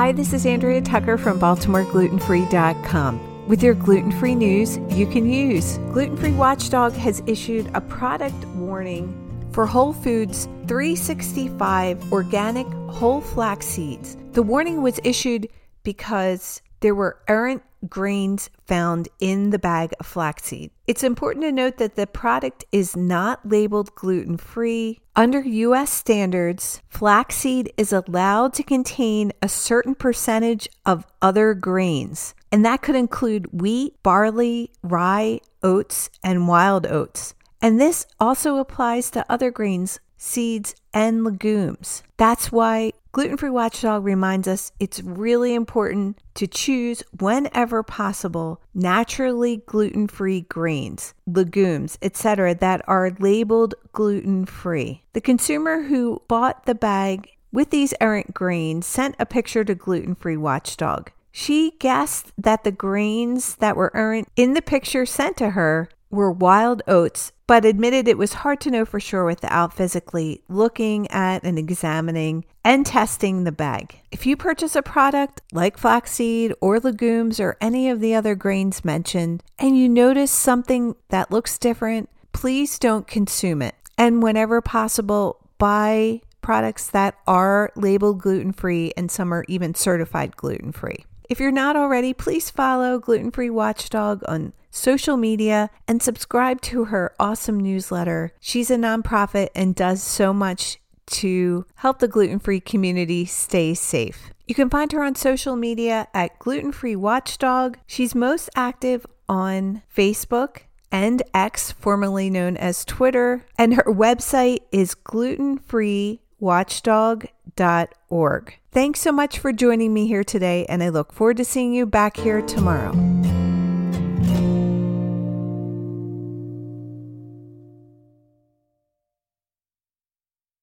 Hi, this is Andrea Tucker from BaltimoreGlutenFree.com. With your gluten free news you can use, Gluten Free Watchdog has issued a product warning for Whole Foods 365 organic whole flax seeds. The warning was issued because there were errant grains found in the bag of flaxseed. It's important to note that the product is not labeled gluten free. Under US standards, flaxseed is allowed to contain a certain percentage of other grains, and that could include wheat, barley, rye, oats, and wild oats. And this also applies to other grains, seeds, and legumes. That's why Gluten Free Watchdog reminds us it's really important to choose, whenever possible, naturally gluten free grains, legumes, etc., that are labeled gluten free. The consumer who bought the bag with these errant grains sent a picture to Gluten Free Watchdog. She guessed that the grains that were errant in the picture sent to her were wild oats, but admitted it was hard to know for sure without physically looking at and examining and testing the bag. If you purchase a product like flaxseed or legumes or any of the other grains mentioned and you notice something that looks different, please don't consume it. And whenever possible, buy products that are labeled gluten free and some are even certified gluten free. If you're not already, please follow Gluten Free Watchdog on social media and subscribe to her awesome newsletter. She's a nonprofit and does so much to help the gluten free community stay safe. You can find her on social media at Gluten Free Watchdog. She's most active on Facebook and X, formerly known as Twitter, and her website is Thanks so much for joining me here today, and I look forward to seeing you back here tomorrow.